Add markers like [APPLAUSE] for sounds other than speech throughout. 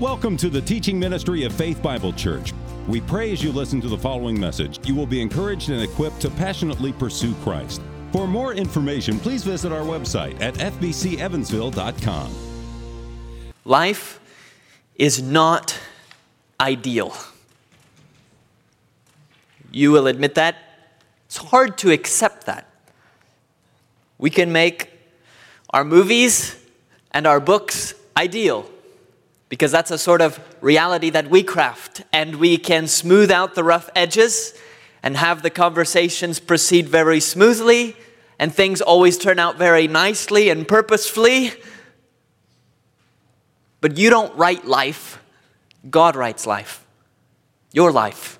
Welcome to the teaching ministry of Faith Bible Church. We pray as you listen to the following message, you will be encouraged and equipped to passionately pursue Christ. For more information, please visit our website at fbcevansville.com. Life is not ideal. You will admit that. It's hard to accept that. We can make our movies and our books ideal because that's a sort of reality that we craft, and we can smooth out the rough edges and have the conversations proceed very smoothly, and things always turn out very nicely and purposefully. But you don't write life, God writes life, your life.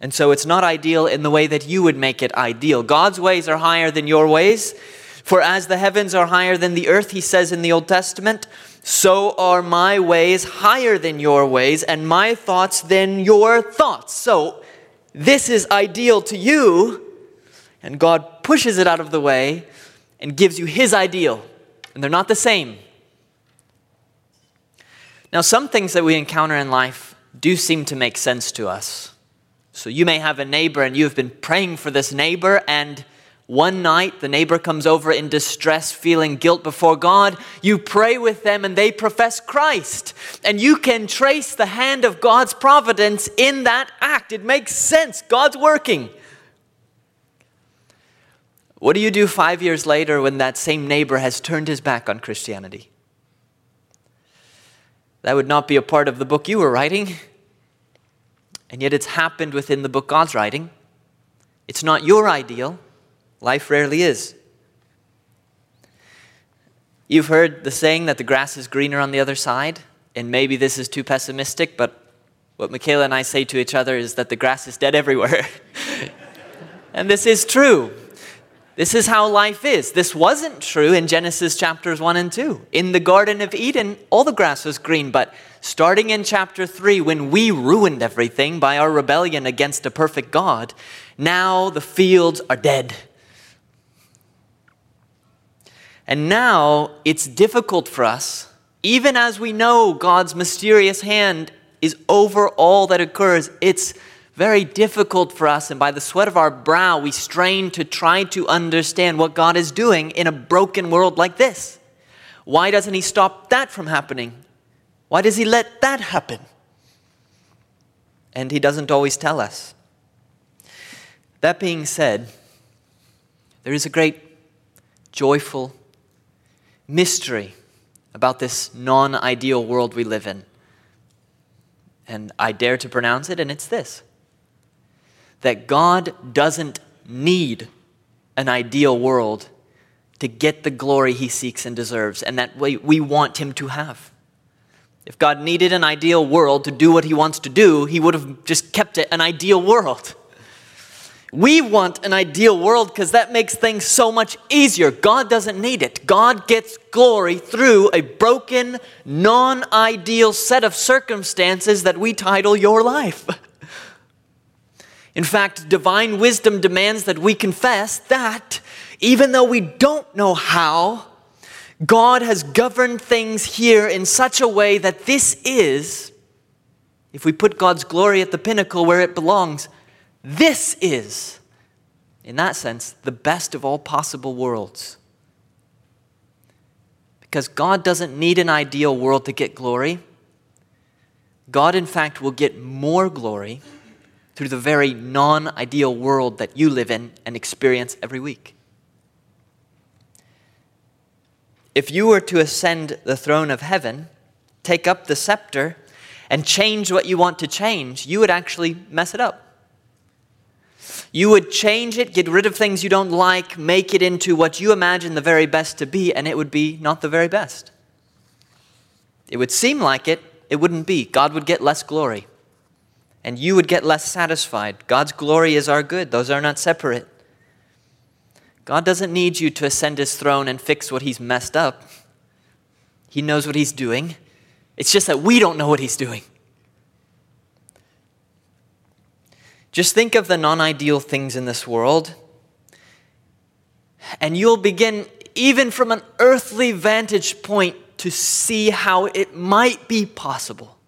And so it's not ideal in the way that you would make it ideal. God's ways are higher than your ways. For as the heavens are higher than the earth, he says in the Old Testament, so are my ways higher than your ways, and my thoughts than your thoughts. So this is ideal to you, and God pushes it out of the way and gives you his ideal, and they're not the same. Now, some things that we encounter in life do seem to make sense to us. So you may have a neighbor and you've been praying for this neighbor, and one night, the neighbor comes over in distress, feeling guilt before God. You pray with them and they profess Christ. And you can trace the hand of God's providence in that act. It makes sense. God's working. What do you do five years later when that same neighbor has turned his back on Christianity? That would not be a part of the book you were writing. And yet it's happened within the book God's writing. It's not your ideal. Life rarely is. You've heard the saying that the grass is greener on the other side, and maybe this is too pessimistic, but what Michaela and I say to each other is that the grass is dead everywhere. [LAUGHS] and this is true. This is how life is. This wasn't true in Genesis chapters 1 and 2. In the Garden of Eden, all the grass was green, but starting in chapter 3, when we ruined everything by our rebellion against a perfect God, now the fields are dead and now it's difficult for us, even as we know God's mysterious hand is over all that occurs, it's very difficult for us, and by the sweat of our brow, we strain to try to understand what God is doing in a broken world like this. Why doesn't He stop that from happening? Why does He let that happen? And He doesn't always tell us. That being said, there is a great joyful mystery about this non ideal world we live in. And I dare to pronounce it, and it's this that God doesn't need an ideal world to get the glory he seeks and deserves, and that we, we want him to have. If God needed an ideal world to do what he wants to do, he would have just kept it an ideal world. We want an ideal world because that makes things so much easier. God doesn't need it. God gets glory through a broken, non ideal set of circumstances that we title your life. [LAUGHS] In fact, divine wisdom demands that we confess that even though we don't know how, God has governed things here in such a way that this is, if we put God's glory at the pinnacle where it belongs, this is, in that sense, the best of all possible worlds. Because God doesn't need an ideal world to get glory. God, in fact, will get more glory through the very non ideal world that you live in and experience every week. If you were to ascend the throne of heaven, take up the scepter, and change what you want to change, you would actually mess it up. You would change it, get rid of things you don't like, make it into what you imagine the very best to be, and it would be not the very best. It would seem like it, it wouldn't be. God would get less glory, and you would get less satisfied. God's glory is our good, those are not separate. God doesn't need you to ascend his throne and fix what he's messed up. He knows what he's doing. It's just that we don't know what he's doing. Just think of the non ideal things in this world, and you'll begin, even from an earthly vantage point, to see how it might be possible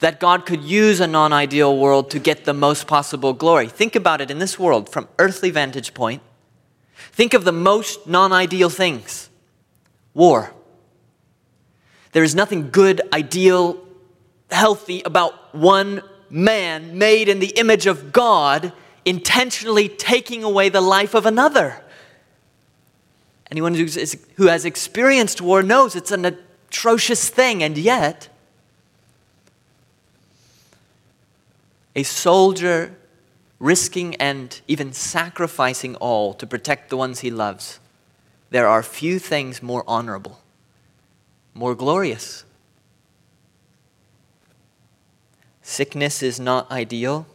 that God could use a non ideal world to get the most possible glory. Think about it in this world from earthly vantage point. Think of the most non ideal things war. There is nothing good, ideal, healthy about one man made in the image of God intentionally taking away the life of another. Anyone who has experienced war knows it's an atrocious thing, and yet, a soldier risking and even sacrificing all to protect the ones he loves, there are few things more honorable, more glorious. Sickness is not ideal.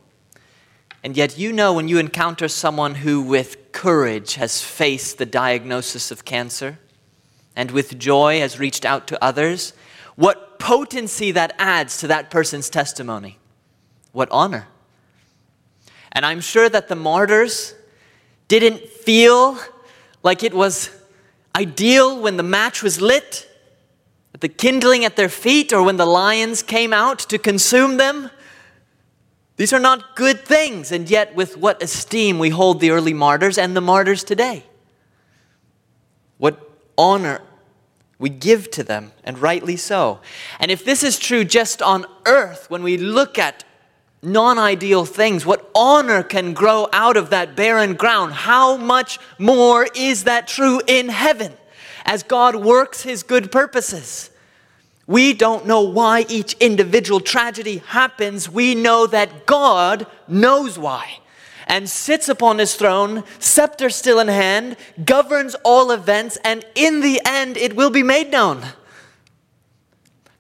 And yet, you know when you encounter someone who, with courage, has faced the diagnosis of cancer and with joy has reached out to others, what potency that adds to that person's testimony. What honor. And I'm sure that the martyrs didn't feel like it was ideal when the match was lit, the kindling at their feet, or when the lions came out to consume them. These are not good things, and yet, with what esteem we hold the early martyrs and the martyrs today. What honor we give to them, and rightly so. And if this is true just on earth, when we look at non ideal things, what honor can grow out of that barren ground, how much more is that true in heaven as God works his good purposes? We don't know why each individual tragedy happens. We know that God knows why and sits upon his throne, scepter still in hand, governs all events, and in the end it will be made known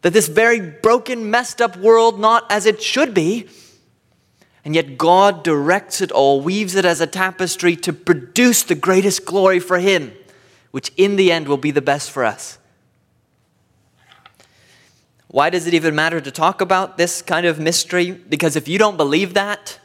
that this very broken, messed up world, not as it should be, and yet God directs it all, weaves it as a tapestry to produce the greatest glory for Him, which in the end will be the best for us. Why does it even matter to talk about this kind of mystery? Because if you don't believe that,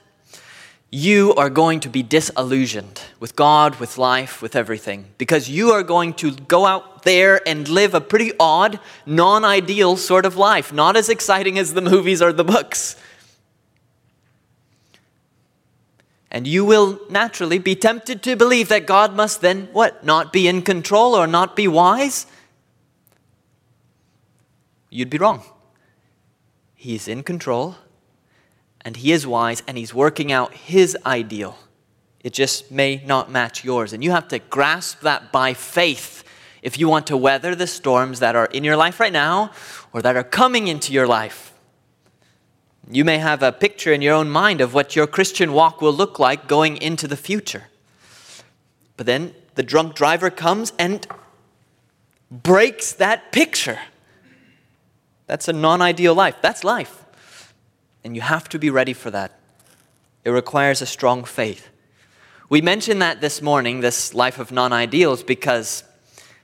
you are going to be disillusioned with God, with life, with everything. Because you are going to go out there and live a pretty odd, non ideal sort of life, not as exciting as the movies or the books. And you will naturally be tempted to believe that God must then, what, not be in control or not be wise? You'd be wrong. He's in control, and He is wise, and He's working out His ideal. It just may not match yours. And you have to grasp that by faith if you want to weather the storms that are in your life right now or that are coming into your life. You may have a picture in your own mind of what your Christian walk will look like going into the future. But then the drunk driver comes and breaks that picture. That's a non ideal life. That's life. And you have to be ready for that. It requires a strong faith. We mentioned that this morning, this life of non ideals, because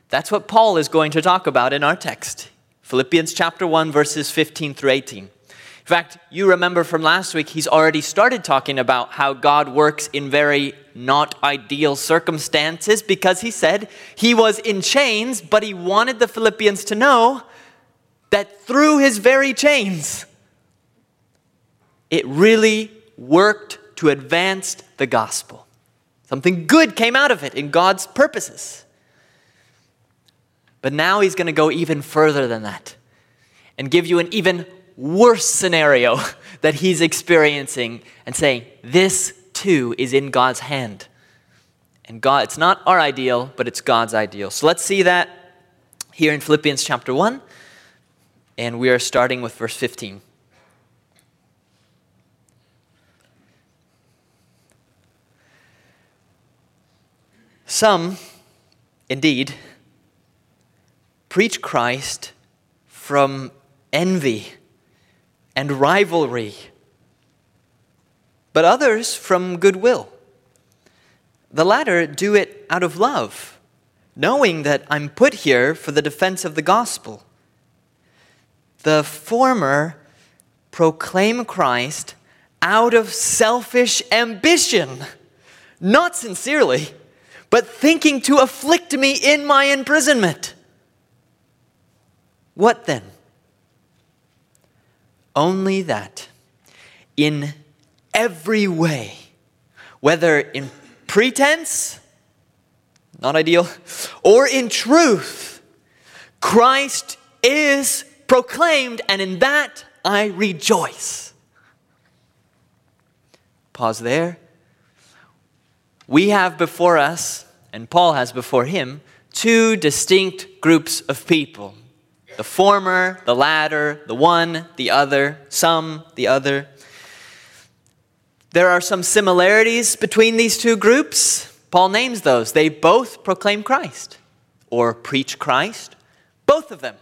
that's what Paul is going to talk about in our text Philippians chapter 1, verses 15 through 18. In fact, you remember from last week, he's already started talking about how God works in very not ideal circumstances because he said he was in chains, but he wanted the Philippians to know that through his very chains, it really worked to advance the gospel. Something good came out of it in God's purposes. But now he's going to go even further than that and give you an even worse scenario [LAUGHS] that he's experiencing and saying, This too is in God's hand. And God, it's not our ideal, but it's God's ideal. So let's see that here in Philippians chapter 1 and we are starting with verse 15. Some, indeed, preach Christ from envy and rivalry, but others from goodwill. The latter do it out of love, knowing that I'm put here for the defense of the gospel. The former proclaim Christ out of selfish ambition, not sincerely, but thinking to afflict me in my imprisonment. What then? Only that in every way, whether in pretense, not ideal, or in truth, Christ is proclaimed, and in that I rejoice. Pause there. We have before us, and Paul has before him, two distinct groups of people the former, the latter, the one, the other, some, the other. There are some similarities between these two groups. Paul names those. They both proclaim Christ or preach Christ, both of them.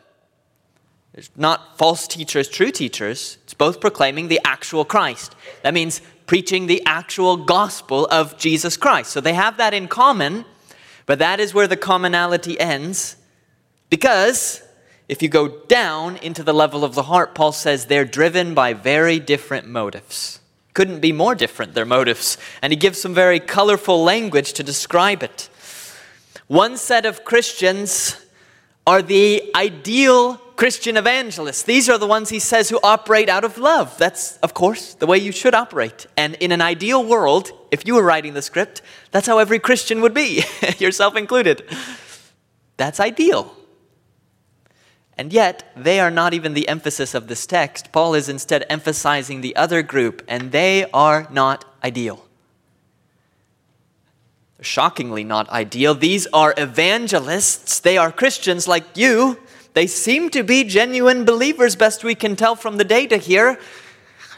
There's not false teachers, true teachers. It's both proclaiming the actual Christ. That means preaching the actual gospel of Jesus Christ. So they have that in common, but that is where the commonality ends because if you go down into the level of the heart, Paul says they're driven by very different motives. Couldn't be more different, their motives. And he gives some very colorful language to describe it. One set of Christians are the ideal Christian evangelists. These are the ones he says who operate out of love. That's, of course, the way you should operate. And in an ideal world, if you were writing the script, that's how every Christian would be, [LAUGHS] yourself included. That's ideal. And yet, they are not even the emphasis of this text. Paul is instead emphasizing the other group, and they are not ideal. Shockingly not ideal. These are evangelists, they are Christians like you. They seem to be genuine believers, best we can tell from the data here.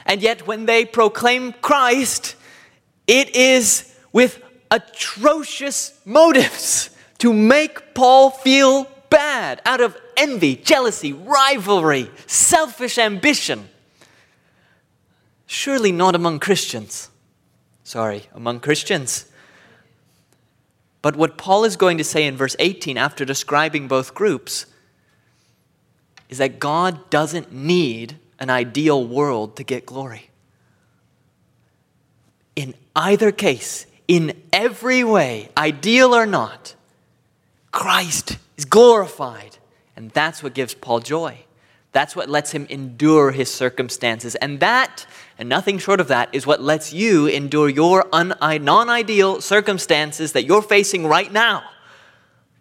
And yet, when they proclaim Christ, it is with atrocious motives to make Paul feel bad out of envy, jealousy, rivalry, selfish ambition. Surely not among Christians. Sorry, among Christians. But what Paul is going to say in verse 18 after describing both groups is that God doesn't need an ideal world to get glory. In either case, in every way, ideal or not, Christ is glorified. And that's what gives Paul joy. That's what lets him endure his circumstances. And that, and nothing short of that, is what lets you endure your non ideal circumstances that you're facing right now.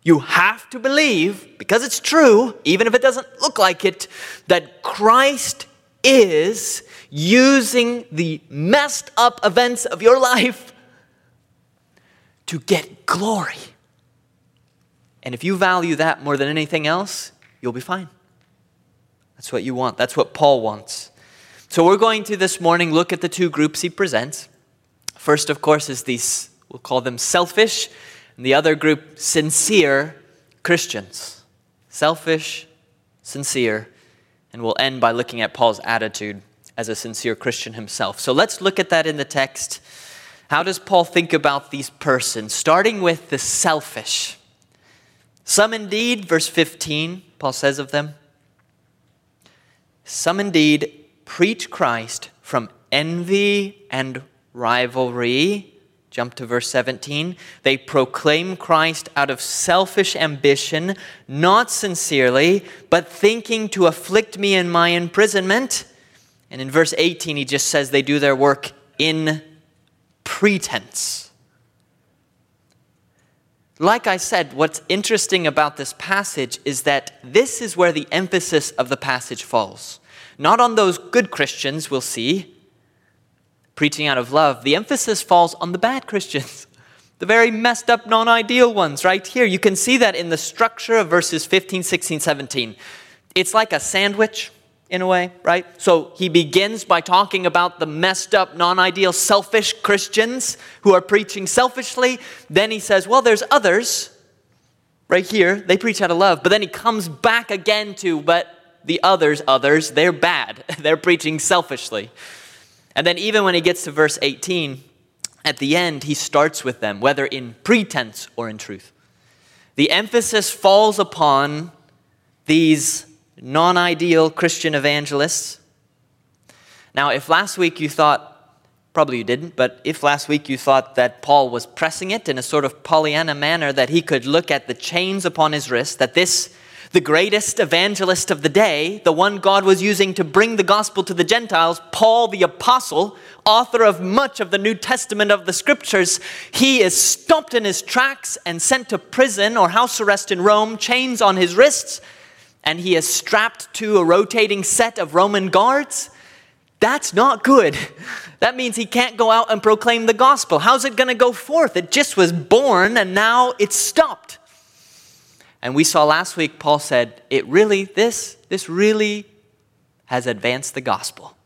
You have to believe, because it's true, even if it doesn't look like it, that Christ is using the messed up events of your life to get glory. And if you value that more than anything else, you'll be fine. That's what you want. That's what Paul wants. So we're going to this morning look at the two groups he presents. First, of course, is these, we'll call them selfish, and the other group, sincere Christians. Selfish, sincere, and we'll end by looking at Paul's attitude as a sincere Christian himself. So let's look at that in the text. How does Paul think about these persons? Starting with the selfish. Some indeed, verse 15, Paul says of them, some indeed preach Christ from envy and rivalry. Jump to verse 17. They proclaim Christ out of selfish ambition, not sincerely, but thinking to afflict me in my imprisonment. And in verse 18, he just says they do their work in pretense. Like I said, what's interesting about this passage is that this is where the emphasis of the passage falls. Not on those good Christians, we'll see, preaching out of love. The emphasis falls on the bad Christians, [LAUGHS] the very messed up, non ideal ones, right here. You can see that in the structure of verses 15, 16, 17. It's like a sandwich in a way, right? So he begins by talking about the messed up, non ideal, selfish Christians who are preaching selfishly. Then he says, well, there's others right here. They preach out of love. But then he comes back again to, but the others, others, they're bad. [LAUGHS] they're preaching selfishly. And then even when he gets to verse 18, at the end, he starts with them, whether in pretense or in truth. The emphasis falls upon these non ideal Christian evangelists. Now, if last week you thought, probably you didn't, but if last week you thought that Paul was pressing it in a sort of Pollyanna manner, that he could look at the chains upon his wrist, that this, The greatest evangelist of the day, the one God was using to bring the gospel to the Gentiles, Paul the Apostle, author of much of the New Testament of the Scriptures, he is stopped in his tracks and sent to prison or house arrest in Rome, chains on his wrists, and he is strapped to a rotating set of Roman guards. That's not good. That means he can't go out and proclaim the gospel. How's it going to go forth? It just was born and now it's stopped. And we saw last week, Paul said, it really, this, this really has advanced the gospel.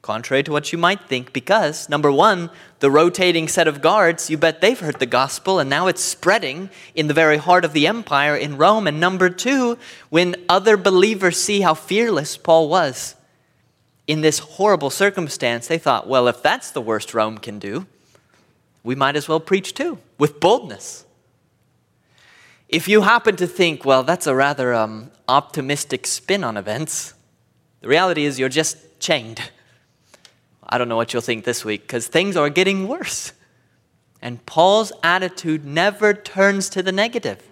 Contrary to what you might think, because number one, the rotating set of guards, you bet they've heard the gospel, and now it's spreading in the very heart of the empire in Rome. And number two, when other believers see how fearless Paul was in this horrible circumstance, they thought, well, if that's the worst Rome can do, we might as well preach too, with boldness. If you happen to think, well, that's a rather um, optimistic spin on events, the reality is you're just chained. I don't know what you'll think this week because things are getting worse. And Paul's attitude never turns to the negative.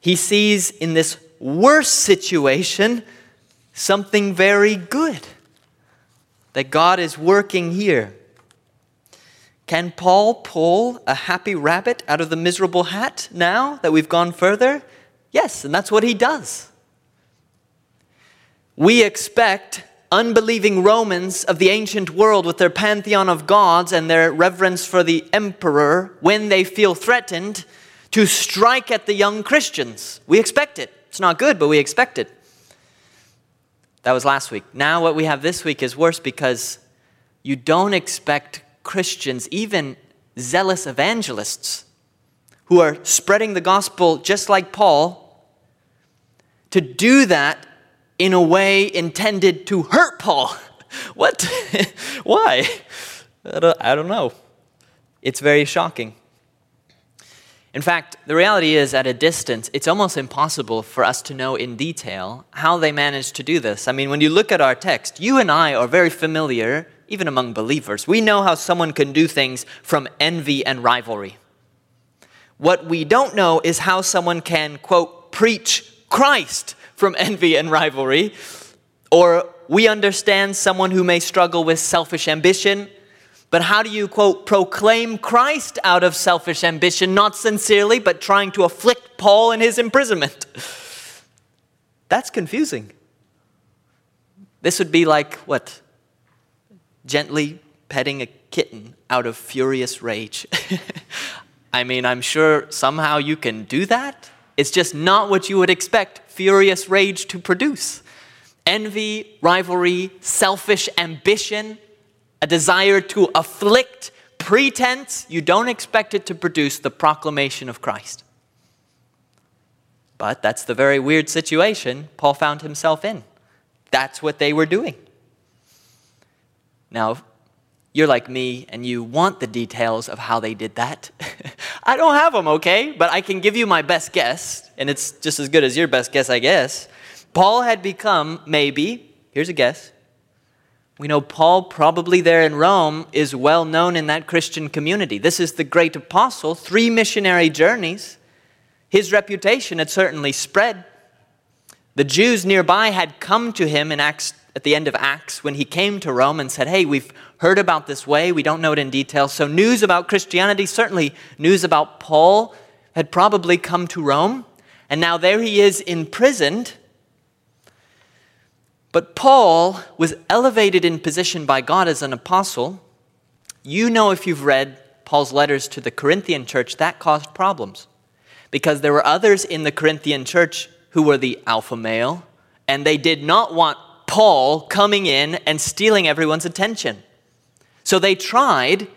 He sees in this worse situation something very good that God is working here. Can Paul pull a happy rabbit out of the miserable hat now that we've gone further? Yes, and that's what he does. We expect unbelieving Romans of the ancient world with their pantheon of gods and their reverence for the emperor, when they feel threatened, to strike at the young Christians. We expect it. It's not good, but we expect it. That was last week. Now, what we have this week is worse because you don't expect Christians, even zealous evangelists, who are spreading the gospel just like Paul, to do that in a way intended to hurt Paul. [LAUGHS] what? [LAUGHS] Why? I don't, know. It's very shocking. In fact, the reality is, at a distance, it's almost impossible for us to know in detail how they managed to do this. I mean, when you look at our text, you and I are very familiar even among believers. We know how someone can do things from envy and rivalry. What we don't know is how someone can, quote, preach Christ from envy and rivalry. Or we understand someone who may struggle with selfish ambition. But how do you, quote, proclaim Christ out of selfish ambition, not sincerely, but trying to afflict Paul in his imprisonment? [LAUGHS] That's confusing. This would be like, what, gently petting a kitten out of furious rage. [LAUGHS] I mean, I'm sure somehow you can do that. It's just not what you would expect furious rage to produce. Envy, rivalry, selfish ambition, a desire to afflict, pretense, you don't expect it to produce the proclamation of Christ. But that's the very weird situation Paul found himself in. That's what they were doing. Now, you're like me and you want the details of how they did that. [LAUGHS] I don't have them, okay? But I can give you my best guess, and it's just as good as your best guess, I guess. Paul had become, maybe, here's a guess. We know Paul, probably there in Rome, is well known in that Christian community. This is the great apostle, three missionary journeys. His reputation had certainly spread. The Jews nearby had come to him in Acts at the end of Acts when he came to Rome and said, Hey, we've heard about this way. We don't know it in detail. So, news about Christianity, certainly news about Paul, had probably come to Rome. And now there he is imprisoned. But Paul was elevated in position by God as an apostle. You know, if you've read Paul's letters to the Corinthian church, that caused problems. Because there were others in the Corinthian church who were the alpha male, and they did not want Paul coming in and stealing everyone's attention. So they tried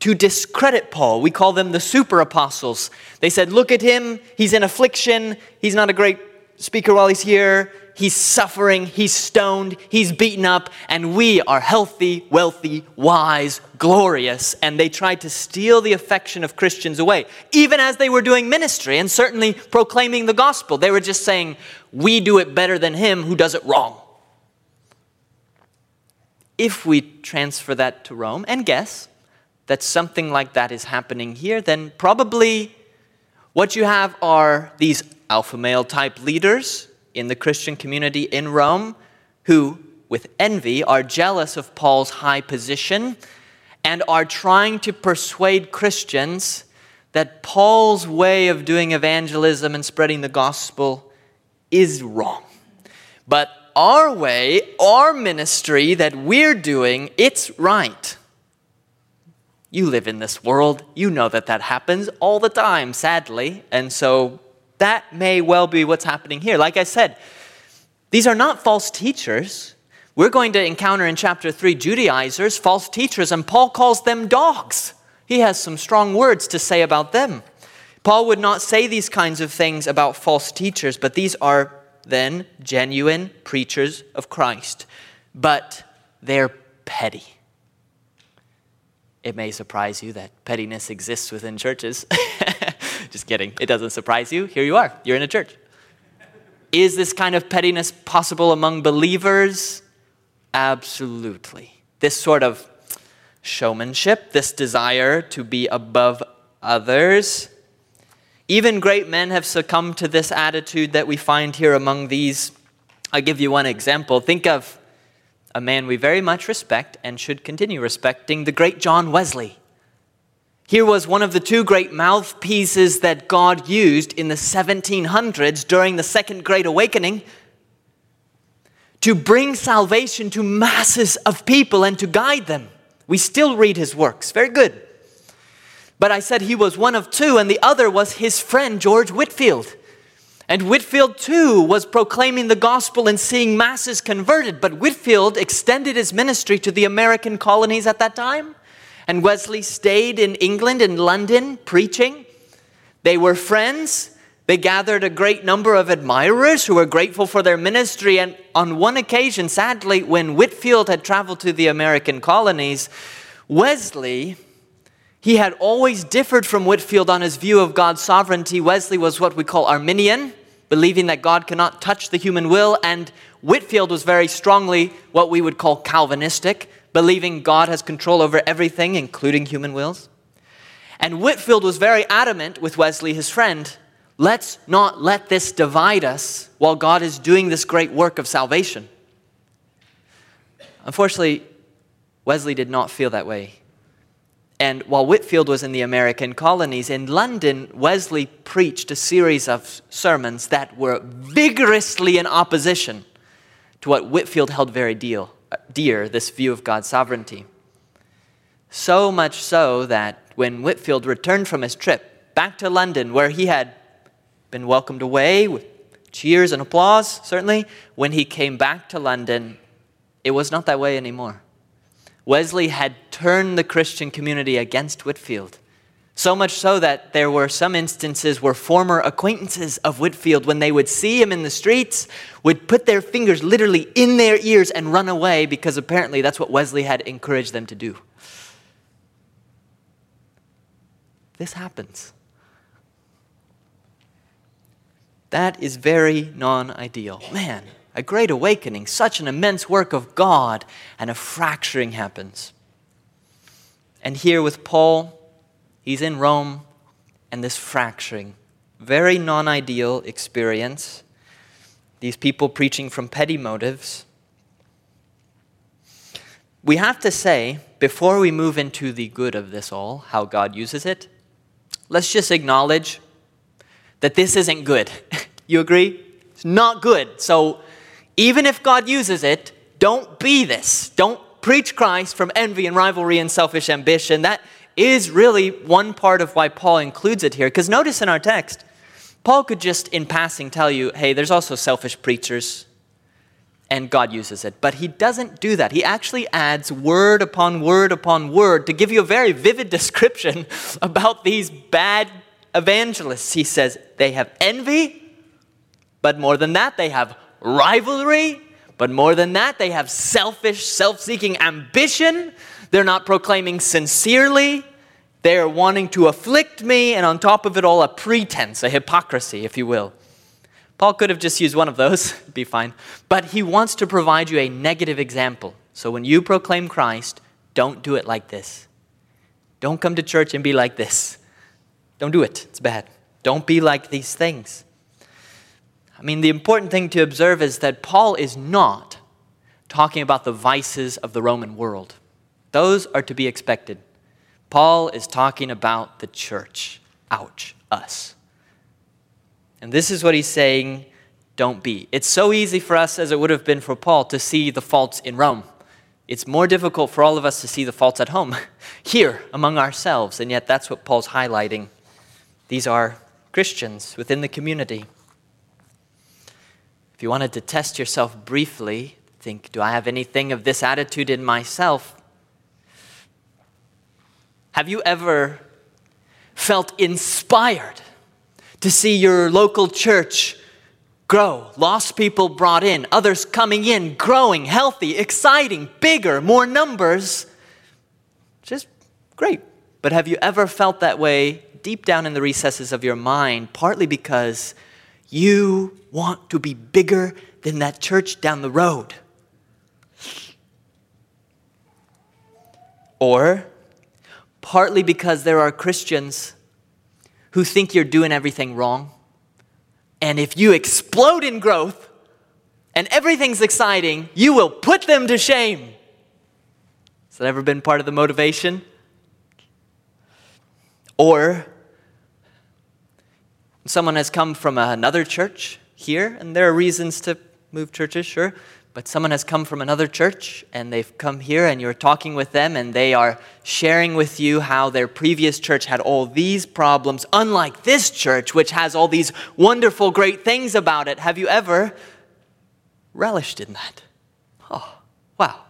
to discredit Paul. We call them the super apostles. They said, Look at him, he's in affliction, he's not a great speaker while he's here, he's suffering, he's stoned, he's beaten up, and we are healthy, wealthy, wise, glorious. And they tried to steal the affection of Christians away, even as they were doing ministry and certainly proclaiming the gospel. They were just saying, We do it better than him who does it wrong if we transfer that to Rome and guess that something like that is happening here, then probably What you have are these alpha male type leaders in the Christian community in Rome who, with envy, are jealous of Paul's high position and are trying to persuade Christians that Paul's way of doing evangelism and spreading the gospel is wrong. But our way, our ministry that we're doing, it's right. You live in this world. You know that that happens all the time, sadly. And so that may well be what's happening here. Like I said, these are not false teachers. We're going to encounter in chapter 3 Judaizers, false teachers, and Paul calls them dogs. He has some strong words to say about them. Paul would not say these kinds of things about false teachers, but these are then genuine preachers of Christ. But they're petty. It may surprise you that pettiness exists within churches. [LAUGHS] Just kidding. It doesn't surprise you. Here you are. You're in a church. Is this kind of pettiness possible among believers? Absolutely. This sort of showmanship, this desire to be above others. Even great men have succumbed to this attitude that we find here among these. I'll give you one example. Think of a man we very much respect and should continue respecting, the great John Wesley. Here was one of the two great mouthpieces that God used in the 1700s during the Second Great Awakening to bring salvation to masses of people and to guide them. We still read his works. Very good. But I said he was one of two, and the other was his friend George Whitefield. And Whitefield, too was proclaiming the gospel and seeing masses converted. But Whitefield extended his ministry to the American colonies at that time. And Wesley stayed in England in London preaching. They were friends. They gathered a great number of admirers who were grateful for their ministry. And on one occasion, sadly, when Whitefield had traveled to the American colonies, Wesley, he had always differed from Whitefield on his view of God's sovereignty. Wesley was what we call Arminian, believing that God cannot touch the human will, and Whitefield was very strongly what we would call Calvinistic, believing God has control over everything, including human wills. And Whitefield was very adamant with Wesley, his friend let's not let this divide us while God is doing this great work of salvation. Unfortunately, Wesley did not feel that way. And while Whitefield was in the American colonies, in London, Wesley preached a series of sermons that were vigorously in opposition to what Whitefield held very deal dear, this view of God's sovereignty. So much so that when Whitefield returned from his trip back to London, where he had been welcomed away with cheers and applause, certainly, when he came back to London, it was not that way anymore. Wesley had turned the Christian community against Whitefield. So much so that there were some instances where former acquaintances of Whitefield, when they would see him in the streets, would put their fingers literally in their ears and run away because apparently that's what Wesley had encouraged them to do. This happens. That is very non ideal. Man, a great awakening, such an immense work of God, and a fracturing happens. And here with Paul, He's in Rome, and this fracturing, very non ideal experience. These people preaching from petty motives. We have to say, before we move into the good of this all, how God uses it, let's just acknowledge that this isn't good. [LAUGHS] you agree? It's not good. So even if God uses it, don't be this. Don't preach Christ from envy and rivalry and selfish ambition. That is really one part of why Paul includes it here. Because notice in our text, Paul could just in passing tell you, hey, there's also selfish preachers, and God uses it. But he doesn't do that. He actually adds word upon word upon word to give you a very vivid description [LAUGHS] about these bad evangelists. He says they have envy, but more than that, they have rivalry, but more than that, they have selfish, self seeking ambition. They're not proclaiming sincerely. They are wanting to afflict me, and on top of it all, a pretense, a hypocrisy, if you will. Paul could have just used one of those, [LAUGHS] be fine. But he wants to provide you a negative example. So when you proclaim Christ, don't do it like this. Don't come to church and be like this. Don't do it, it's bad. Don't be like these things. I mean, the important thing to observe is that Paul is not talking about the vices of the Roman world. Those are to be expected. Paul is talking about the church. Ouch, us. And this is what he's saying don't be. It's so easy for us, as it would have been for Paul, to see the faults in Rome. It's more difficult for all of us to see the faults at home, [LAUGHS] here among ourselves, and yet that's what Paul's highlighting. These are Christians within the community. If you wanted to test yourself briefly, think do I have anything of this attitude in myself? Have you ever felt inspired to see your local church grow? Lost people brought in, others coming in, growing, healthy, exciting, bigger, more numbers. Just great. But have you ever felt that way deep down in the recesses of your mind, partly because you want to be bigger than that church down the road? Or partly because there are Christians who think you're doing everything wrong. And if you explode in growth and everything's exciting, you will put them to shame. Has that ever been part of the motivation? Or someone has come from another church here, and there are reasons to move churches, sure but someone has come from another church and they've come here and you're talking with them and they are sharing with you how their previous church had all these problems, unlike this church, which has all these wonderful, great things about it. Have you ever relished in that? Oh, wow.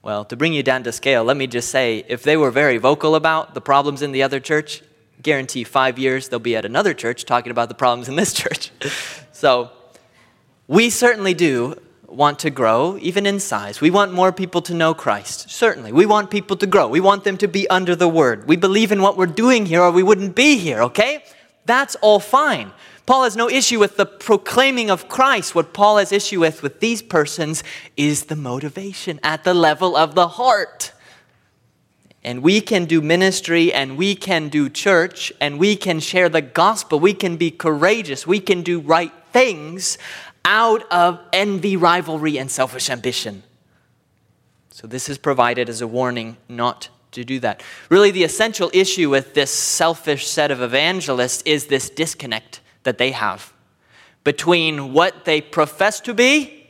Well, to bring you down to scale, let me just say if they were very vocal about the problems in the other church, guarantee five years they'll be at another church talking about the problems in this [LAUGHS] church. so, we certainly do want to grow, even in size. We want more people to know Christ, certainly. We want people to grow. We want them to be under the word. We believe in what we're doing here, or we wouldn't be here, okay? That's all fine. Paul has no issue with the proclaiming of Christ. What Paul has issue with with these persons is the motivation at the level of the heart. And we can do ministry and we can do church and we can share the gospel. We can be courageous. We can do right things out of envy, rivalry, and selfish ambition. So, this is provided as a warning not to do that. Really, the essential issue with this selfish set of evangelists is this disconnect that they have between what they profess to be,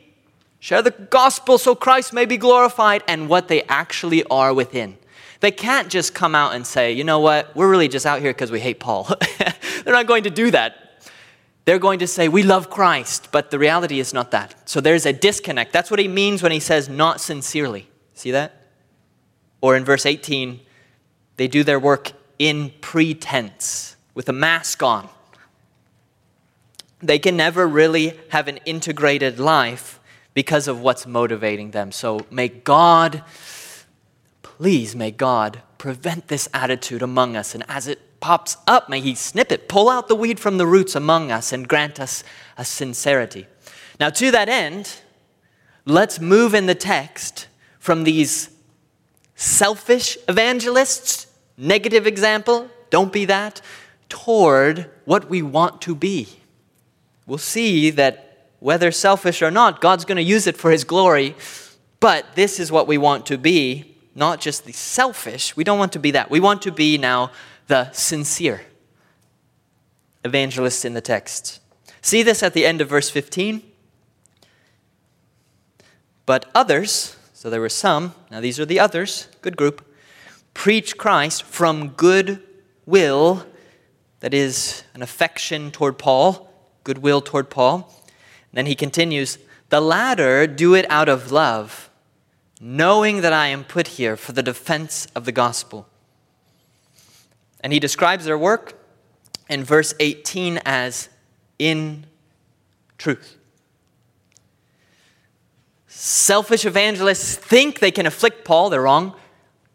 share the gospel so Christ may be glorified, and what they actually are within. They can't just come out and say, you know what, we're really just out here because we hate Paul. [LAUGHS] They're not going to do that they're going to say, We love Christ, but the reality is not that. So there's a disconnect. That's what he means when he says, not sincerely. See that? Or in verse 18, they do their work in pretense, with a mask on. They can never really have an integrated life because of what's motivating them. So may God, please, may God prevent this attitude among us. And as it pops up, may He snip it, pull out the weed from the roots among us, and grant us a sincerity. Now, to that end, let's move in the text from these selfish evangelists, negative example, don't be that, toward what we want to be. We'll see that whether selfish or not, God's going to use it for His glory, but this is what we want to be, not just the selfish. We don't want to be that. We want to be now the sincere evangelists in the text. See this at the end of verse 15. But others, so there were some, now these are the others, good group, preach Christ from good will, that is, an affection toward Paul, goodwill toward Paul. And then he continues, the latter do it out of love, knowing that I am put here for the defense of the gospel. And he describes their work in verse 18 as in truth. Selfish evangelists think they can afflict Paul, they're wrong.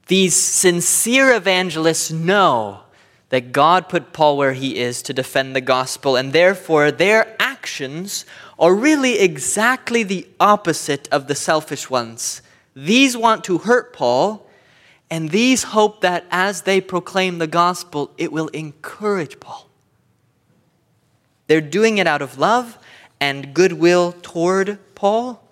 These sincere evangelists know that God put Paul where he is to defend the gospel, and therefore their actions are really exactly the opposite of the selfish ones. These want to hurt Paul, And these hope that as they proclaim the gospel, it will encourage Paul. They're doing it out of love and goodwill toward Paul.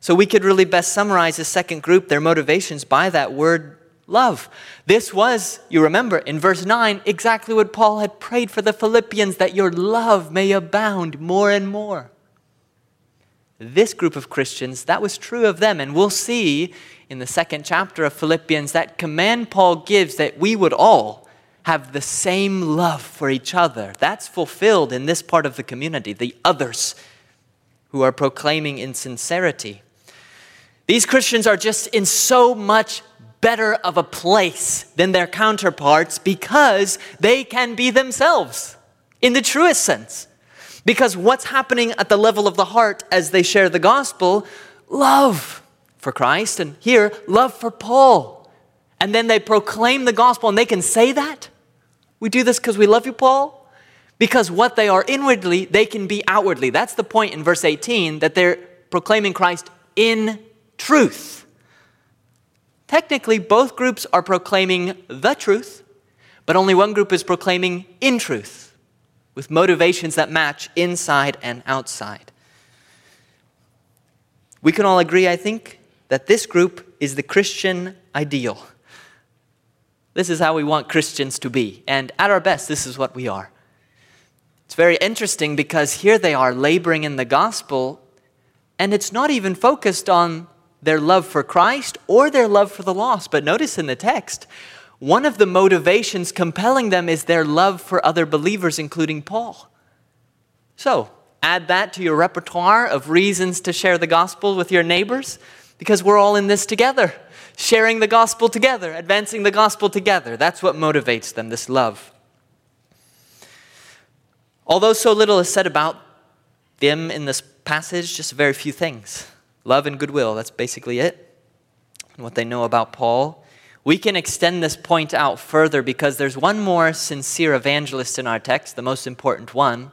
So we could really best summarize the second group, their motivations, by that word love. This was, you remember, in verse 9, exactly what Paul had prayed for the Philippians that your love may abound more and more. This group of Christians, that was true of them. And we'll see in the second chapter of Philippians that command Paul gives that we would all have the same love for each other. That's fulfilled in this part of the community, the others who are proclaiming in sincerity. These Christians are just in so much better of a place than their counterparts because they can be themselves in the truest sense. Because what's happening at the level of the heart as they share the gospel? Love for Christ, and here, love for Paul. And then they proclaim the gospel, and they can say that. We do this because we love you, Paul. Because what they are inwardly, they can be outwardly. That's the point in verse 18 that they're proclaiming Christ in truth. Technically, both groups are proclaiming the truth, but only one group is proclaiming in truth, with motivations that match inside and outside. We can all agree, I think, that this group is the Christian ideal. This is how we want Christians to be. And at our best, this is what we are. It's very interesting because here they are laboring in the gospel, and it's not even focused on their love for Christ or their love for the lost. But notice in the text, one of the motivations compelling them is their love for other believers, including Paul. So, add that to your repertoire of reasons to share the gospel with your neighbors, because we're all in this together, sharing the gospel together, advancing the gospel together. That's what motivates them, this love. Although so little is said about them in this passage, just very few things. Love and goodwill, that's basically it. And what they know about Paul. We can extend this point out further because there's one more sincere evangelist in our text, the most important one,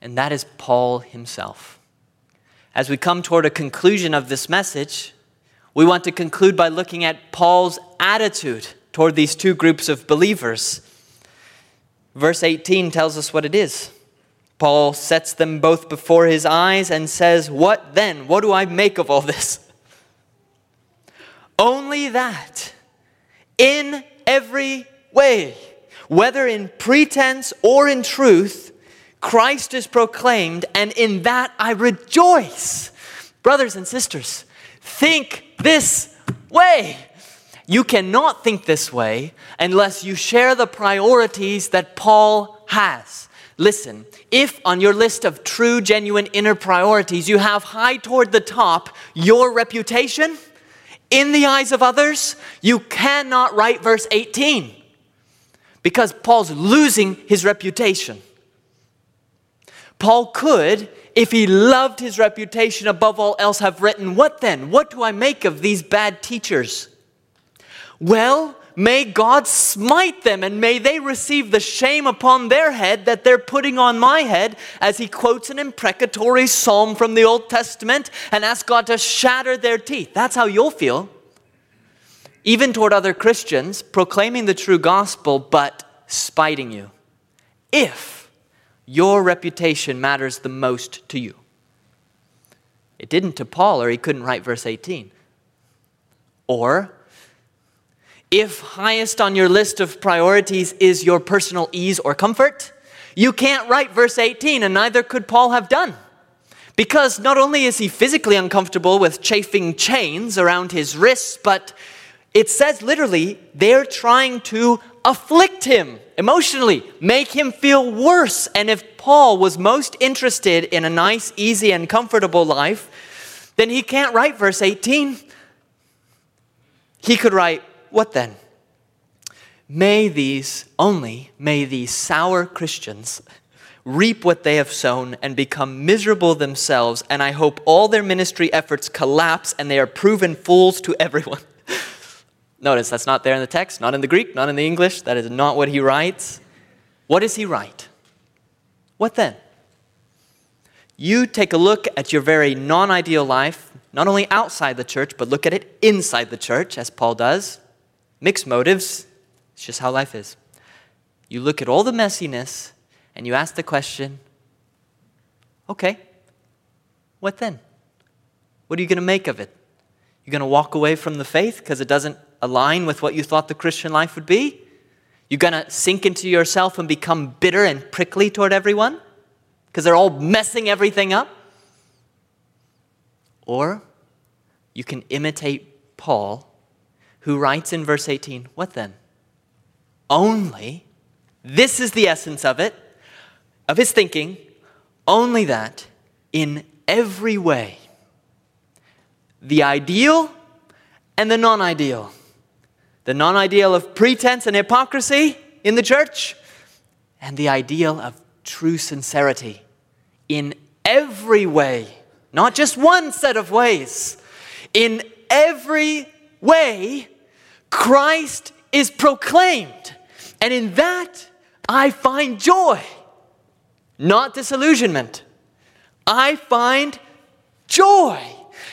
and that is Paul himself. As we come toward a conclusion of this message, we want to conclude by looking at Paul's attitude toward these two groups of believers. Verse 18 tells us what it is. Paul sets them both before his eyes and says, What then? What do I make of all this? Only that in every way, whether in pretense or in truth, Christ is proclaimed, and in that I rejoice. Brothers and sisters, think this way. You cannot think this way unless you share the priorities that Paul has. Listen, if on your list of true, genuine inner priorities you have high toward the top your reputation in the eyes of others, you cannot write verse 18 because Paul's losing his reputation. Paul could, if he loved his reputation above all else, have written, What then? What do I make of these bad teachers? Well, May God smite them and may they receive the shame upon their head that they're putting on my head, as he quotes an imprecatory psalm from the Old Testament and asks God to shatter their teeth. That's how you'll feel. Even toward other Christians, proclaiming the true gospel, but spiting you. If your reputation matters the most to you. It didn't to Paul, or he couldn't write verse 18. Or if highest on your list of priorities is your personal ease or comfort, you can't write verse 18, and neither could Paul have done. Because not only is he physically uncomfortable with chafing chains around his wrists, but it says literally they're trying to afflict him emotionally, make him feel worse. And if Paul was most interested in a nice, easy, and comfortable life, then he can't write verse 18. He could write, what then? May these, only may these sour Christians reap what they have sown and become miserable themselves, and I hope all their ministry efforts collapse and they are proven fools to everyone. [LAUGHS] Notice that's not there in the text, not in the Greek, not in the English. That is not what he writes. What does he write? What then? You take a look at your very non ideal life, not only outside the church, but look at it inside the church, as Paul does mixed motives. It's just how life is. You look at all the messiness and you ask the question okay, what then? What are you going to make of it? You're going to walk away from the faith because it doesn't align with what you thought the Christian life would be? You're going to sink into yourself and become bitter and prickly toward everyone because they're all messing everything up? Or you can imitate Paul, who writes in verse 18, What then? Only, this is the essence of it, of his thinking, only that in every way, the ideal and the non ideal, the non ideal of pretense and hypocrisy in the church, and the ideal of true sincerity in every way, not just one set of ways. In every way, Christ is proclaimed. And in that, I find joy, not disillusionment. I find joy.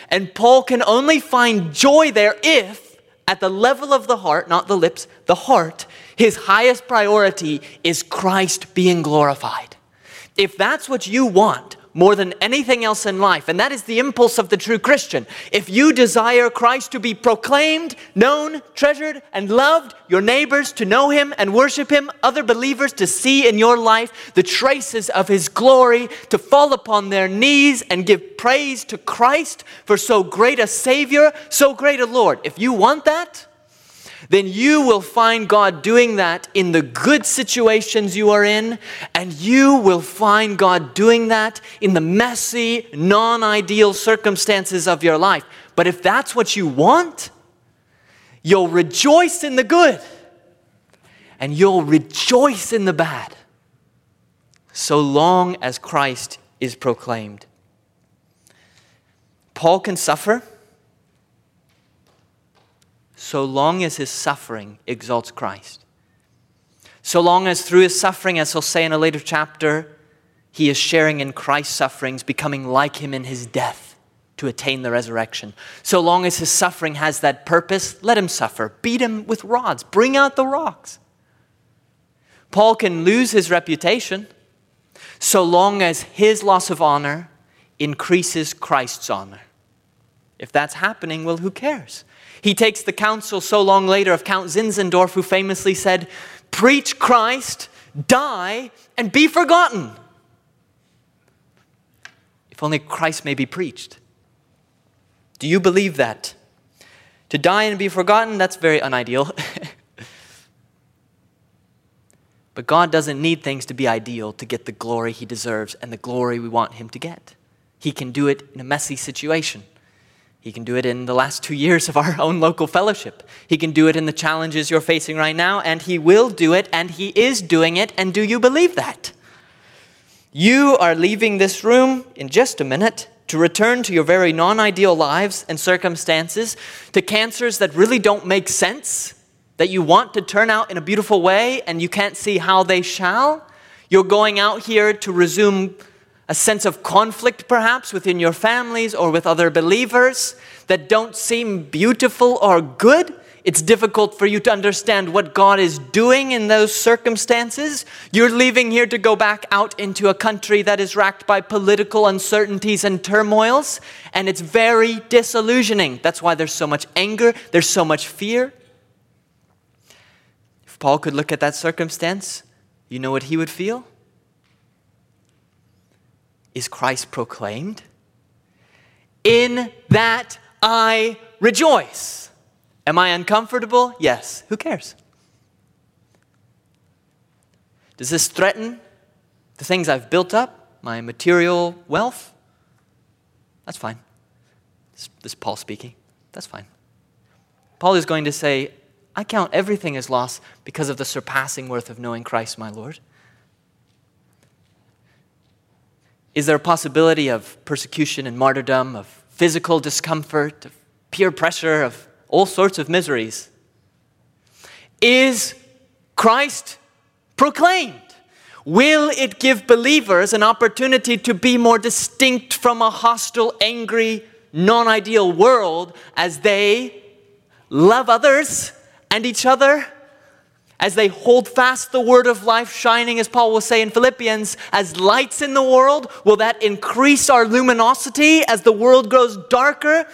And Paul can only find joy there if, at the level of the heart, not the lips, the heart, his highest priority is Christ being glorified. If that's what you want, more than anything else in life. And that is the impulse of the true Christian. If you desire Christ to be proclaimed, known, treasured, and loved, your neighbors to know him and worship him, other believers to see in your life the traces of his glory, to fall upon their knees and give praise to Christ for so great a Savior, so great a Lord. If you want that, then you will find God doing that in the good situations you are in, and you will find God doing that in the messy, non ideal circumstances of your life. But if that's what you want, you'll rejoice in the good and you'll rejoice in the bad, so long as Christ is proclaimed. Paul can suffer so long as his suffering exalts Christ. So long as through his suffering, as he'll say in a later chapter, he is sharing in Christ's sufferings, becoming like him in his death to attain the resurrection. So long as his suffering has that purpose, let him suffer. Beat him with rods, bring out the rocks. Paul can lose his reputation so long as his loss of honor increases Christ's honor. If that's happening, well, who cares? He takes the counsel so long later of Count Zinzendorf, who famously said, Preach Christ, die, and be forgotten. If only Christ may be preached. Do you believe that? To die and be forgotten, that's very unideal. [LAUGHS] but God doesn't need things to be ideal to get the glory he deserves and the glory we want him to get. He can do it in a messy situation. He can do it in the last two years of our own local fellowship. He can do it in the challenges you're facing right now, and He will do it, and He is doing it. And do you believe that? You are leaving this room in just a minute to return to your very non ideal lives and circumstances, to cancers that really don't make sense, that you want to turn out in a beautiful way, and you can't see how they shall. You're going out here to resume a sense of conflict perhaps within your families or with other believers that don't seem beautiful or good. It's difficult for you to understand what God is doing in those circumstances. You're leaving here to go back out into a country that is racked by political uncertainties and turmoils, and it's very disillusioning. That's why there's so much anger, there's so much fear. If Paul could look at that circumstance, you know what he would feel? Is Christ proclaimed. In that I rejoice. Am I uncomfortable? Yes. Who cares? Does this threaten the things I've built up, my material wealth? That's fine. This, this is Paul speaking. That's fine. Paul is going to say, I count everything as loss because of the surpassing worth of knowing Christ my Lord. Is there a possibility of persecution and martyrdom, of physical discomfort, of peer pressure, of all sorts of miseries? Is Christ proclaimed? Will it give believers an opportunity to be more distinct from a hostile, angry, non ideal world as they love others and each other as they hold fast the word of life, shining, as Paul will say in Philippians, as lights in the world? Will that increase our luminosity as the world grows darker?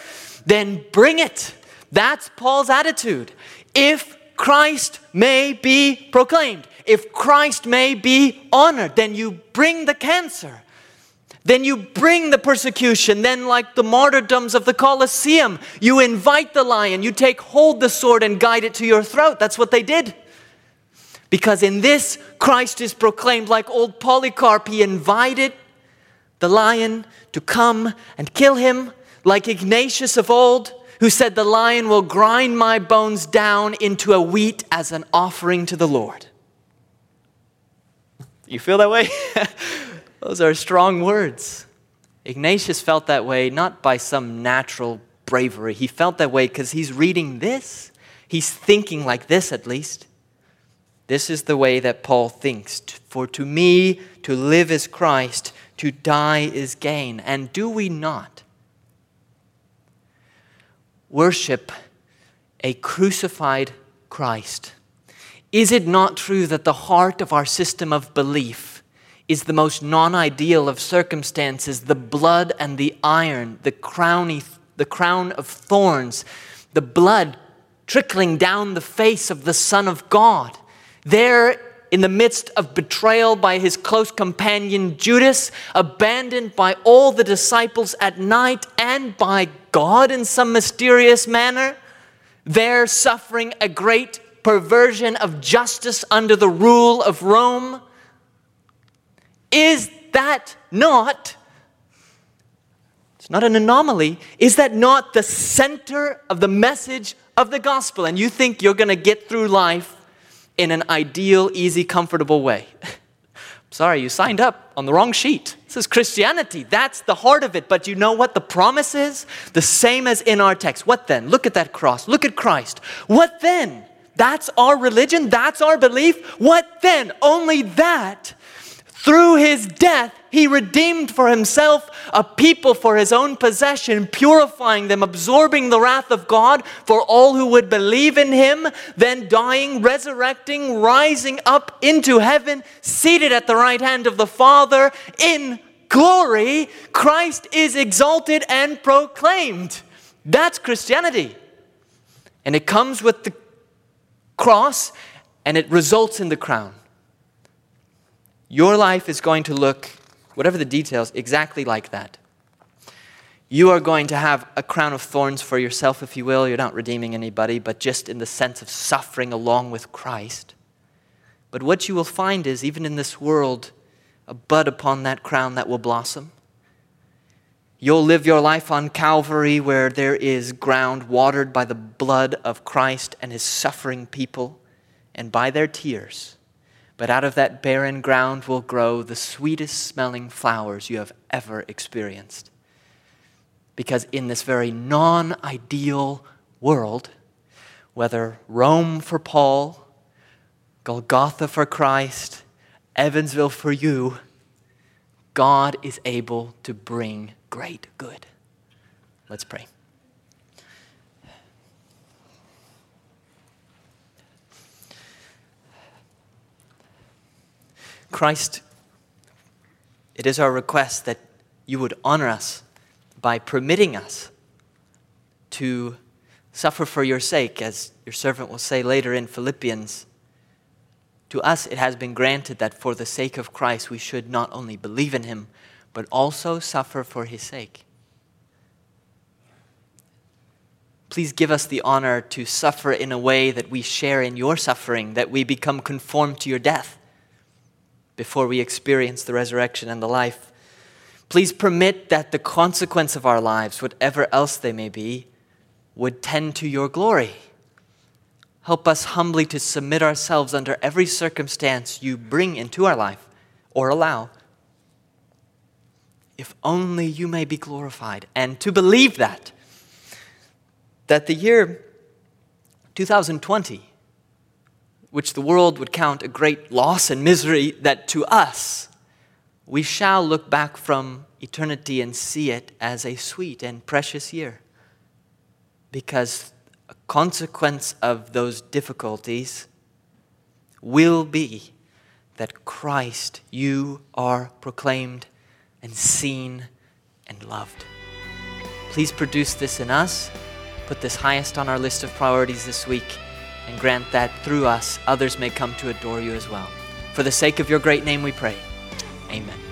Then bring it. That's Paul's attitude. If Christ may be proclaimed, if Christ may be honored, then you bring the cancer. Then you bring the persecution. Then, like the martyrdoms of the Colosseum, you invite the lion, you take hold the sword and guide it to your throat. That's what they did. Because in this, Christ is proclaimed like old Polycarp. He invited the lion to come and kill him, like Ignatius of old, who said, The lion will grind my bones down into a wheat as an offering to the Lord. You feel that way? [LAUGHS] Those are strong words. Ignatius felt that way not by some natural bravery. He felt that way because he's reading this. He's thinking like this, at least. This is the way that Paul thinks. For to me, to live is Christ, to die is gain. And do we not worship a crucified Christ? Is it not true that the heart of our system of belief is the most non ideal of circumstances, the blood and the iron, the, crowny, the crown of thorns, the blood trickling down the face of the Son of God? There, in the midst of betrayal by his close companion Judas, abandoned by all the disciples at night and by God in some mysterious manner, there suffering a great perversion of justice under the rule of Rome. Is that not? It's not an anomaly. Is that not the center of the message of the gospel? And you think you're going to get through life in an ideal, easy, comfortable way. [LAUGHS] Sorry, you signed up on the wrong sheet. This is Christianity. That's the heart of it. But you know what the promise is? The same as in our text. What then? Look at that cross. Look at Christ. What then? That's our religion. That's our belief. What then? Only that through his death, he redeemed for himself a people for his own possession, purifying them, absorbing the wrath of God for all who would believe in him, then dying, resurrecting, rising up into heaven, seated at the right hand of the Father in glory. Christ is exalted and proclaimed. That's Christianity. And it comes with the cross and it results in the crown. Your life is going to look, whatever the details, exactly like that. You are going to have a crown of thorns for yourself, if you will. You're not redeeming anybody, but just in the sense of suffering along with Christ. But what you will find is, even in this world, a bud upon that crown that will blossom. You'll live your life on Calvary where there is ground watered by the blood of Christ and his suffering people and by their tears. But out of that barren ground will grow the sweetest smelling flowers you have ever experienced. Because in this very non ideal world, whether Rome for Paul, Golgotha for Christ, Evansville for you, God is able to bring great good. Let's pray. Christ, it is our request that you would honor us by permitting us to suffer for your sake, as your servant will say later in Philippians. To us, it has been granted that for the sake of Christ, we should not only believe in him, but also suffer for his sake. Please give us the honor to suffer in a way that we share in your suffering, that we become conformed to your death before we experience the resurrection and the life. Please permit that the consequence of our lives, whatever else they may be, would tend to your glory. Help us humbly to submit ourselves under every circumstance you bring into our life or allow. If only you may be glorified. And to believe that, that the year 2020 which the world would count a great loss and misery, that to us we shall look back from eternity and see it as a sweet and precious year. Because a consequence of those difficulties will be that Christ, you are proclaimed and seen and loved. Please produce this in us. Put this highest on our list of priorities this week and grant that through us others may come to adore you as well. For the sake of your great name we pray. Amen.